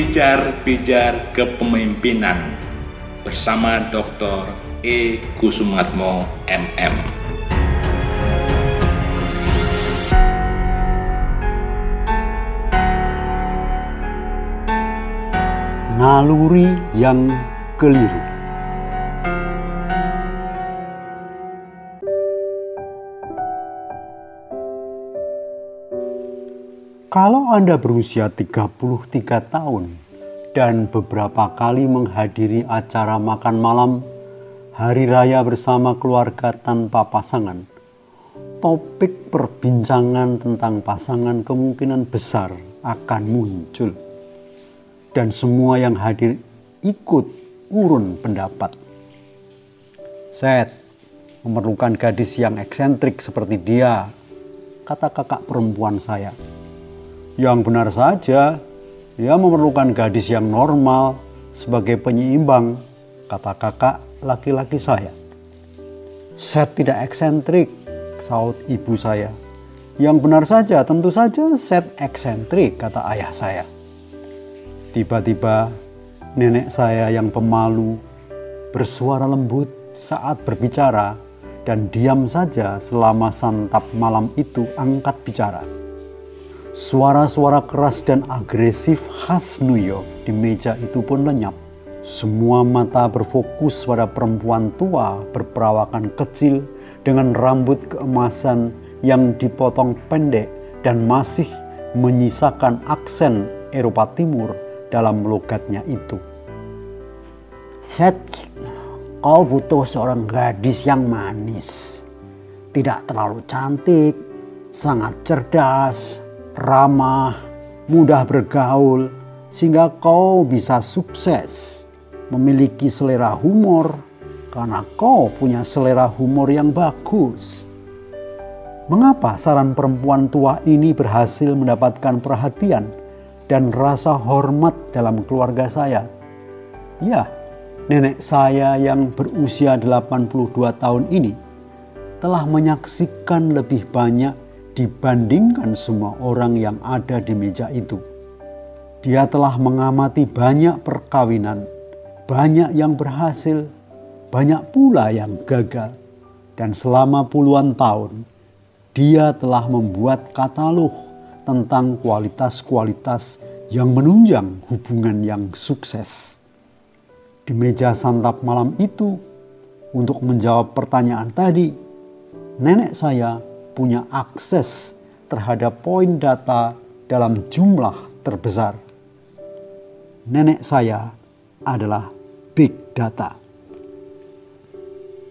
Pijar-pijar kepemimpinan bersama Dr. E. Kusumatmo MM. Naluri yang keliru. Kalau Anda berusia 33 tahun dan beberapa kali menghadiri acara makan malam hari raya bersama keluarga tanpa pasangan, topik perbincangan tentang pasangan kemungkinan besar akan muncul. Dan semua yang hadir ikut urun pendapat. Set memerlukan gadis yang eksentrik seperti dia, kata kakak perempuan saya. Yang benar saja, dia memerlukan gadis yang normal sebagai penyeimbang, kata kakak laki-laki saya. Set tidak eksentrik, saut ibu saya. Yang benar saja, tentu saja set eksentrik, kata ayah saya. Tiba-tiba nenek saya yang pemalu bersuara lembut saat berbicara dan diam saja selama santap malam itu angkat bicara. Suara-suara keras dan agresif khas New York di meja itu pun lenyap. Semua mata berfokus pada perempuan tua berperawakan kecil dengan rambut keemasan yang dipotong pendek dan masih menyisakan aksen Eropa Timur dalam logatnya itu. Set, kau butuh seorang gadis yang manis. Tidak terlalu cantik, sangat cerdas, ramah, mudah bergaul, sehingga kau bisa sukses memiliki selera humor karena kau punya selera humor yang bagus. Mengapa saran perempuan tua ini berhasil mendapatkan perhatian dan rasa hormat dalam keluarga saya? Ya, nenek saya yang berusia 82 tahun ini telah menyaksikan lebih banyak dibandingkan semua orang yang ada di meja itu. Dia telah mengamati banyak perkawinan, banyak yang berhasil, banyak pula yang gagal. Dan selama puluhan tahun, dia telah membuat katalog tentang kualitas-kualitas yang menunjang hubungan yang sukses. Di meja santap malam itu, untuk menjawab pertanyaan tadi, nenek saya punya akses terhadap poin data dalam jumlah terbesar. Nenek saya adalah big data.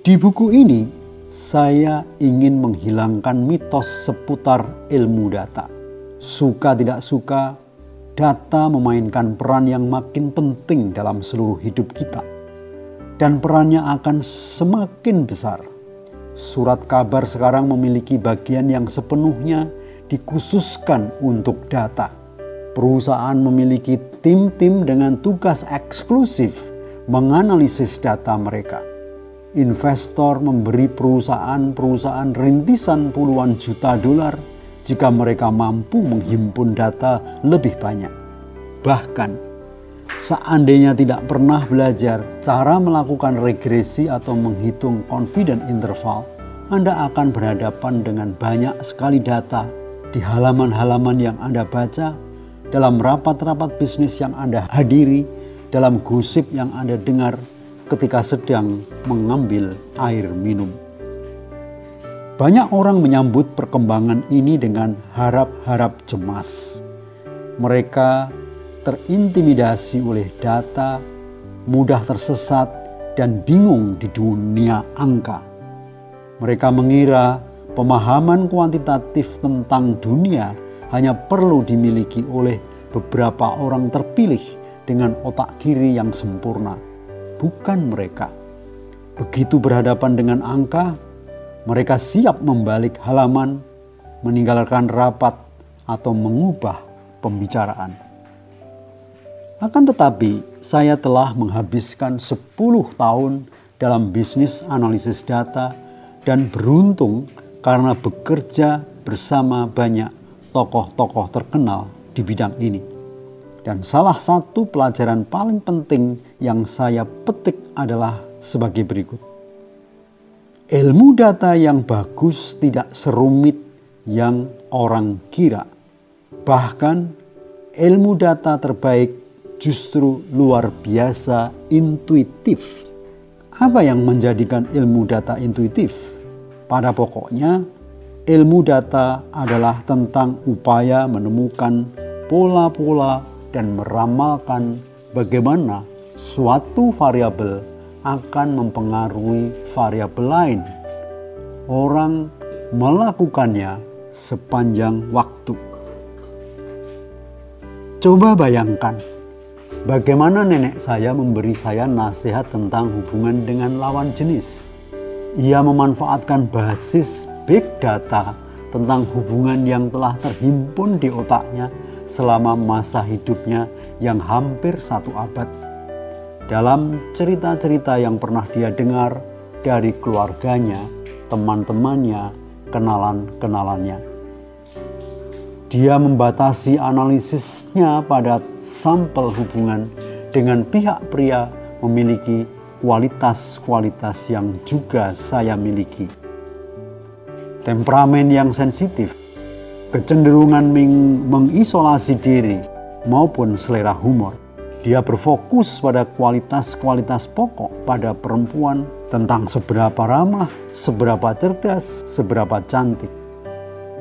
Di buku ini, saya ingin menghilangkan mitos seputar ilmu data. Suka tidak suka, data memainkan peran yang makin penting dalam seluruh hidup kita, dan perannya akan semakin besar Surat kabar sekarang memiliki bagian yang sepenuhnya dikhususkan untuk data. Perusahaan memiliki tim-tim dengan tugas eksklusif menganalisis data mereka. Investor memberi perusahaan-perusahaan rintisan puluhan juta dolar jika mereka mampu menghimpun data lebih banyak. Bahkan, seandainya tidak pernah belajar cara melakukan regresi atau menghitung confident interval, Anda akan berhadapan dengan banyak sekali data di halaman-halaman yang Anda baca, dalam rapat-rapat bisnis yang Anda hadiri, dalam gosip yang Anda dengar ketika sedang mengambil air minum. Banyak orang menyambut perkembangan ini dengan harap-harap cemas. Mereka terintimidasi oleh data, mudah tersesat, dan bingung di dunia angka. Mereka mengira pemahaman kuantitatif tentang dunia hanya perlu dimiliki oleh beberapa orang terpilih dengan otak kiri yang sempurna, bukan mereka. Begitu berhadapan dengan angka, mereka siap membalik halaman, meninggalkan rapat, atau mengubah pembicaraan. Akan tetapi, saya telah menghabiskan 10 tahun dalam bisnis analisis data dan beruntung karena bekerja bersama banyak tokoh-tokoh terkenal di bidang ini. Dan salah satu pelajaran paling penting yang saya petik adalah sebagai berikut. Ilmu data yang bagus tidak serumit yang orang kira. Bahkan ilmu data terbaik justru luar biasa intuitif. Apa yang menjadikan ilmu data intuitif? Pada pokoknya, ilmu data adalah tentang upaya menemukan pola-pola dan meramalkan bagaimana suatu variabel akan mempengaruhi variabel lain. Orang melakukannya sepanjang waktu. Coba bayangkan bagaimana nenek saya memberi saya nasihat tentang hubungan dengan lawan jenis. Ia memanfaatkan basis big data tentang hubungan yang telah terhimpun di otaknya selama masa hidupnya yang hampir satu abad. Dalam cerita-cerita yang pernah dia dengar dari keluarganya, teman-temannya, kenalan-kenalannya. Dia membatasi analisisnya pada sampel hubungan dengan pihak pria memiliki kualitas-kualitas yang juga saya miliki. Temperamen yang sensitif, kecenderungan mengisolasi diri maupun selera humor. Dia berfokus pada kualitas-kualitas pokok pada perempuan tentang seberapa ramah, seberapa cerdas, seberapa cantik.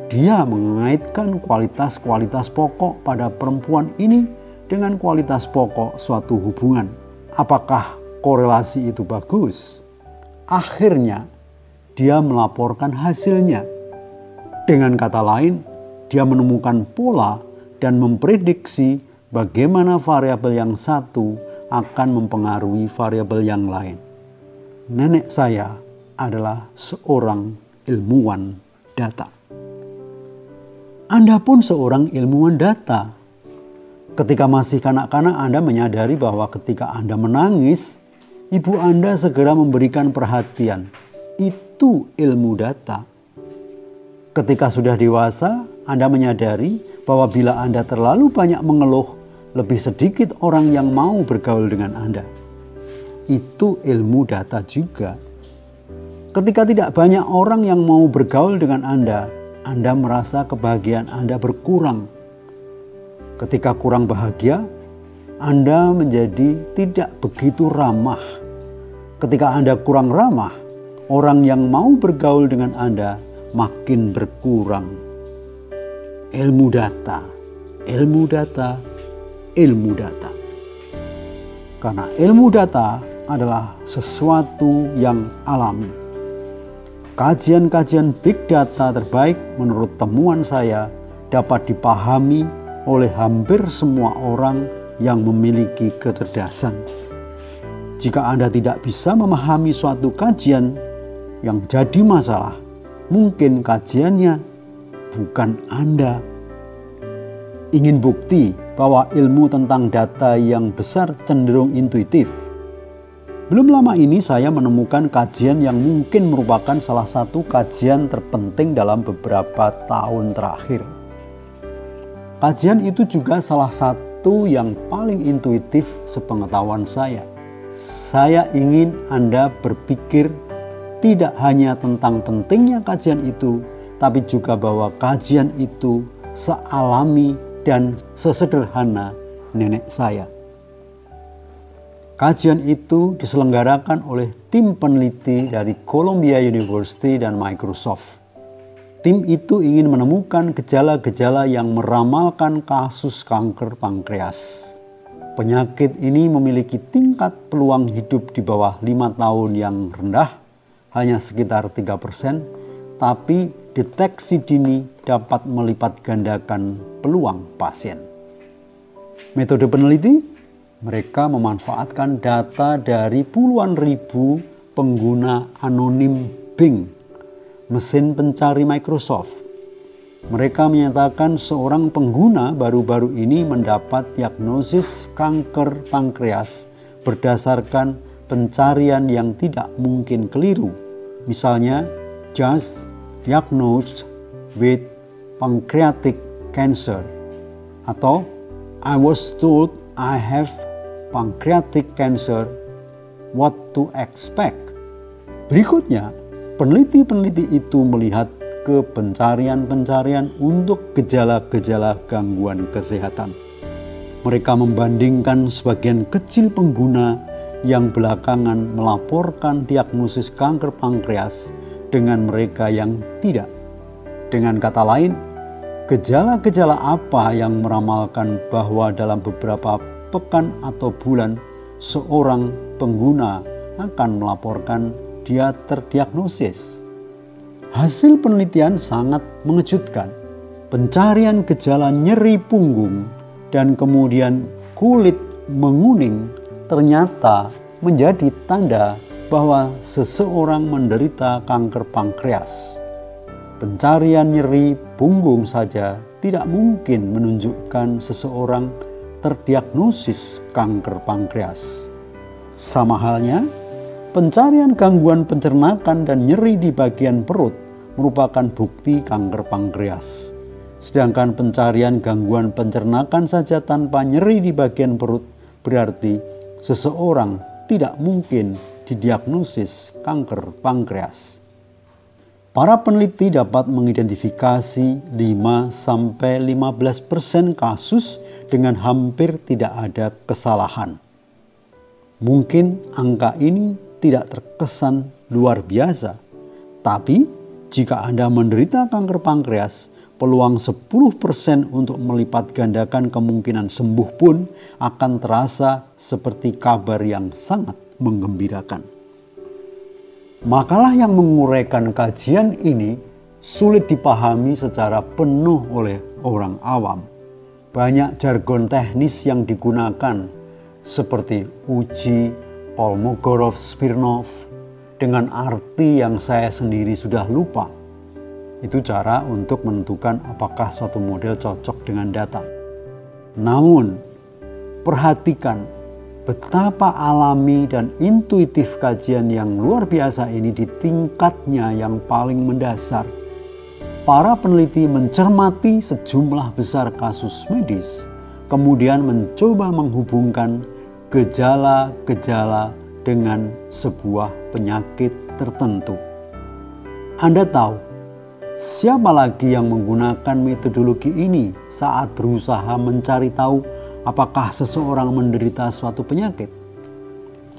Dia mengaitkan kualitas-kualitas pokok pada perempuan ini dengan kualitas pokok suatu hubungan. Apakah korelasi itu bagus? Akhirnya, dia melaporkan hasilnya. Dengan kata lain, dia menemukan pola dan memprediksi bagaimana variabel yang satu akan mempengaruhi variabel yang lain. Nenek saya adalah seorang ilmuwan data. Anda pun seorang ilmuwan data. Ketika masih kanak-kanak Anda menyadari bahwa ketika Anda menangis, ibu Anda segera memberikan perhatian. Itu ilmu data. Ketika sudah dewasa, anda menyadari bahwa bila Anda terlalu banyak mengeluh, lebih sedikit orang yang mau bergaul dengan Anda. Itu ilmu data juga. Ketika tidak banyak orang yang mau bergaul dengan Anda, Anda merasa kebahagiaan Anda berkurang. Ketika kurang bahagia, Anda menjadi tidak begitu ramah. Ketika Anda kurang ramah, orang yang mau bergaul dengan Anda makin berkurang ilmu data, ilmu data, ilmu data. Karena ilmu data adalah sesuatu yang alami. Kajian-kajian big data terbaik menurut temuan saya dapat dipahami oleh hampir semua orang yang memiliki kecerdasan. Jika Anda tidak bisa memahami suatu kajian yang jadi masalah, mungkin kajiannya bukan Anda. Ingin bukti bahwa ilmu tentang data yang besar cenderung intuitif. Belum lama ini saya menemukan kajian yang mungkin merupakan salah satu kajian terpenting dalam beberapa tahun terakhir. Kajian itu juga salah satu yang paling intuitif sepengetahuan saya. Saya ingin Anda berpikir tidak hanya tentang pentingnya kajian itu, tapi juga bahwa kajian itu sealami dan sesederhana nenek saya. Kajian itu diselenggarakan oleh tim peneliti dari Columbia University dan Microsoft. Tim itu ingin menemukan gejala-gejala yang meramalkan kasus kanker pankreas. Penyakit ini memiliki tingkat peluang hidup di bawah lima tahun yang rendah, hanya sekitar 3 persen, tapi deteksi dini dapat melipat gandakan peluang pasien. Metode peneliti, mereka memanfaatkan data dari puluhan ribu pengguna anonim Bing, mesin pencari Microsoft. Mereka menyatakan seorang pengguna baru-baru ini mendapat diagnosis kanker pankreas berdasarkan pencarian yang tidak mungkin keliru. Misalnya, just diagnosed with pancreatic cancer atau I was told I have pancreatic cancer. What to expect? Berikutnya, peneliti-peneliti itu melihat ke pencarian-pencarian untuk gejala-gejala gangguan kesehatan. Mereka membandingkan sebagian kecil pengguna yang belakangan melaporkan diagnosis kanker pankreas dengan mereka yang tidak. Dengan kata lain, Gejala-gejala apa yang meramalkan bahwa dalam beberapa pekan atau bulan seorang pengguna akan melaporkan dia terdiagnosis? Hasil penelitian sangat mengejutkan. Pencarian gejala nyeri punggung dan kemudian kulit menguning ternyata menjadi tanda bahwa seseorang menderita kanker pankreas. Pencarian nyeri punggung saja tidak mungkin menunjukkan seseorang terdiagnosis kanker pankreas. Sama halnya, pencarian gangguan pencernakan dan nyeri di bagian perut merupakan bukti kanker pankreas. Sedangkan pencarian gangguan pencernakan saja tanpa nyeri di bagian perut berarti seseorang tidak mungkin didiagnosis kanker pankreas. Para peneliti dapat mengidentifikasi 5 sampai 15% kasus dengan hampir tidak ada kesalahan. Mungkin angka ini tidak terkesan luar biasa, tapi jika Anda menderita kanker pankreas, peluang 10% untuk melipat gandakan kemungkinan sembuh pun akan terasa seperti kabar yang sangat menggembirakan. Makalah yang menguraikan kajian ini sulit dipahami secara penuh oleh orang awam. Banyak jargon teknis yang digunakan seperti uji Kolmogorov-Smirnov dengan arti yang saya sendiri sudah lupa. Itu cara untuk menentukan apakah suatu model cocok dengan data. Namun, perhatikan betapa alami dan intuitif kajian yang luar biasa ini di tingkatnya yang paling mendasar. Para peneliti mencermati sejumlah besar kasus medis, kemudian mencoba menghubungkan gejala-gejala dengan sebuah penyakit tertentu. Anda tahu, siapa lagi yang menggunakan metodologi ini saat berusaha mencari tahu apakah seseorang menderita suatu penyakit.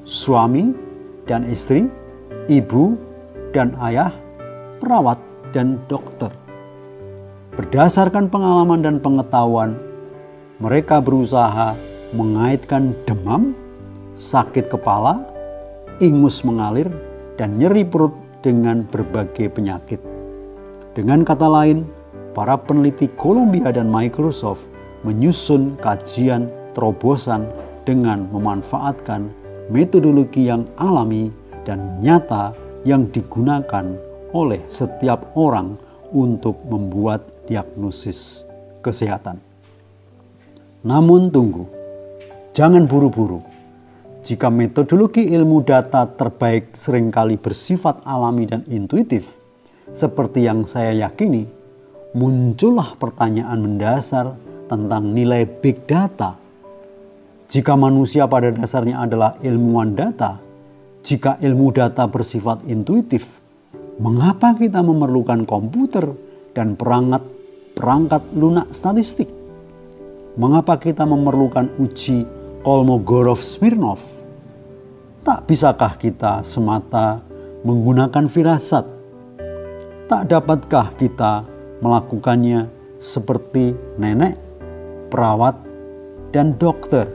Suami dan istri, ibu dan ayah, perawat dan dokter. Berdasarkan pengalaman dan pengetahuan, mereka berusaha mengaitkan demam, sakit kepala, ingus mengalir, dan nyeri perut dengan berbagai penyakit. Dengan kata lain, para peneliti Columbia dan Microsoft menyusun kajian terobosan dengan memanfaatkan metodologi yang alami dan nyata yang digunakan oleh setiap orang untuk membuat diagnosis kesehatan. Namun tunggu, jangan buru-buru. Jika metodologi ilmu data terbaik sering kali bersifat alami dan intuitif, seperti yang saya yakini, muncullah pertanyaan mendasar tentang nilai big data. Jika manusia pada dasarnya adalah ilmuwan data, jika ilmu data bersifat intuitif, mengapa kita memerlukan komputer dan perangkat perangkat lunak statistik? Mengapa kita memerlukan uji Kolmogorov-Smirnov? Tak bisakah kita semata menggunakan firasat? Tak dapatkah kita melakukannya seperti nenek perawat, dan dokter.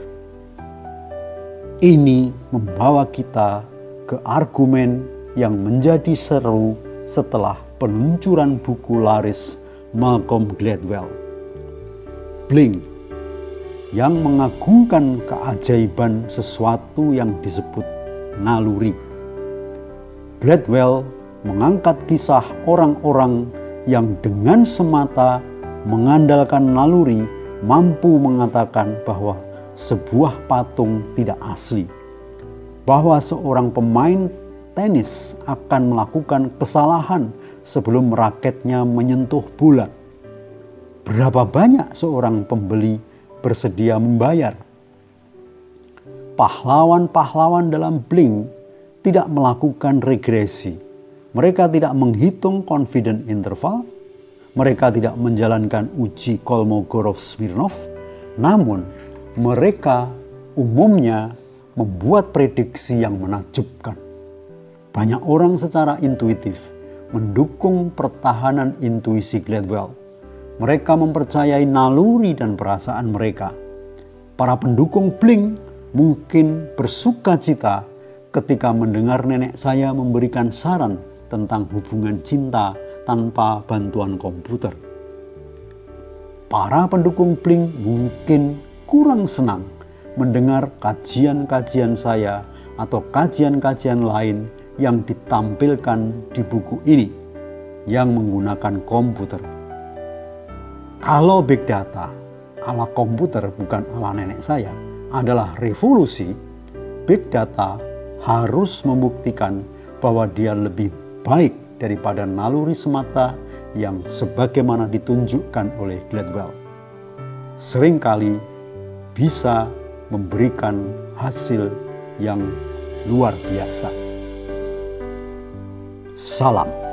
Ini membawa kita ke argumen yang menjadi seru setelah peluncuran buku laris Malcolm Gladwell. Blink yang mengagungkan keajaiban sesuatu yang disebut naluri. Gladwell mengangkat kisah orang-orang yang dengan semata mengandalkan naluri mampu mengatakan bahwa sebuah patung tidak asli, bahwa seorang pemain tenis akan melakukan kesalahan sebelum raketnya menyentuh bola. Berapa banyak seorang pembeli bersedia membayar. Pahlawan-pahlawan dalam Blink tidak melakukan regresi. Mereka tidak menghitung confident interval. Mereka tidak menjalankan uji Kolmogorov-Smirnov. Namun, mereka umumnya membuat prediksi yang menakjubkan. Banyak orang secara intuitif mendukung pertahanan intuisi Gladwell. Mereka mempercayai naluri dan perasaan mereka. Para pendukung Blink mungkin bersuka cita ketika mendengar nenek saya memberikan saran tentang hubungan cinta tanpa bantuan komputer. Para pendukung Blink mungkin kurang senang mendengar kajian-kajian saya atau kajian-kajian lain yang ditampilkan di buku ini yang menggunakan komputer. Kalau big data ala komputer bukan ala nenek saya adalah revolusi, big data harus membuktikan bahwa dia lebih baik daripada naluri semata yang sebagaimana ditunjukkan oleh Gladwell. Seringkali bisa memberikan hasil yang luar biasa. Salam.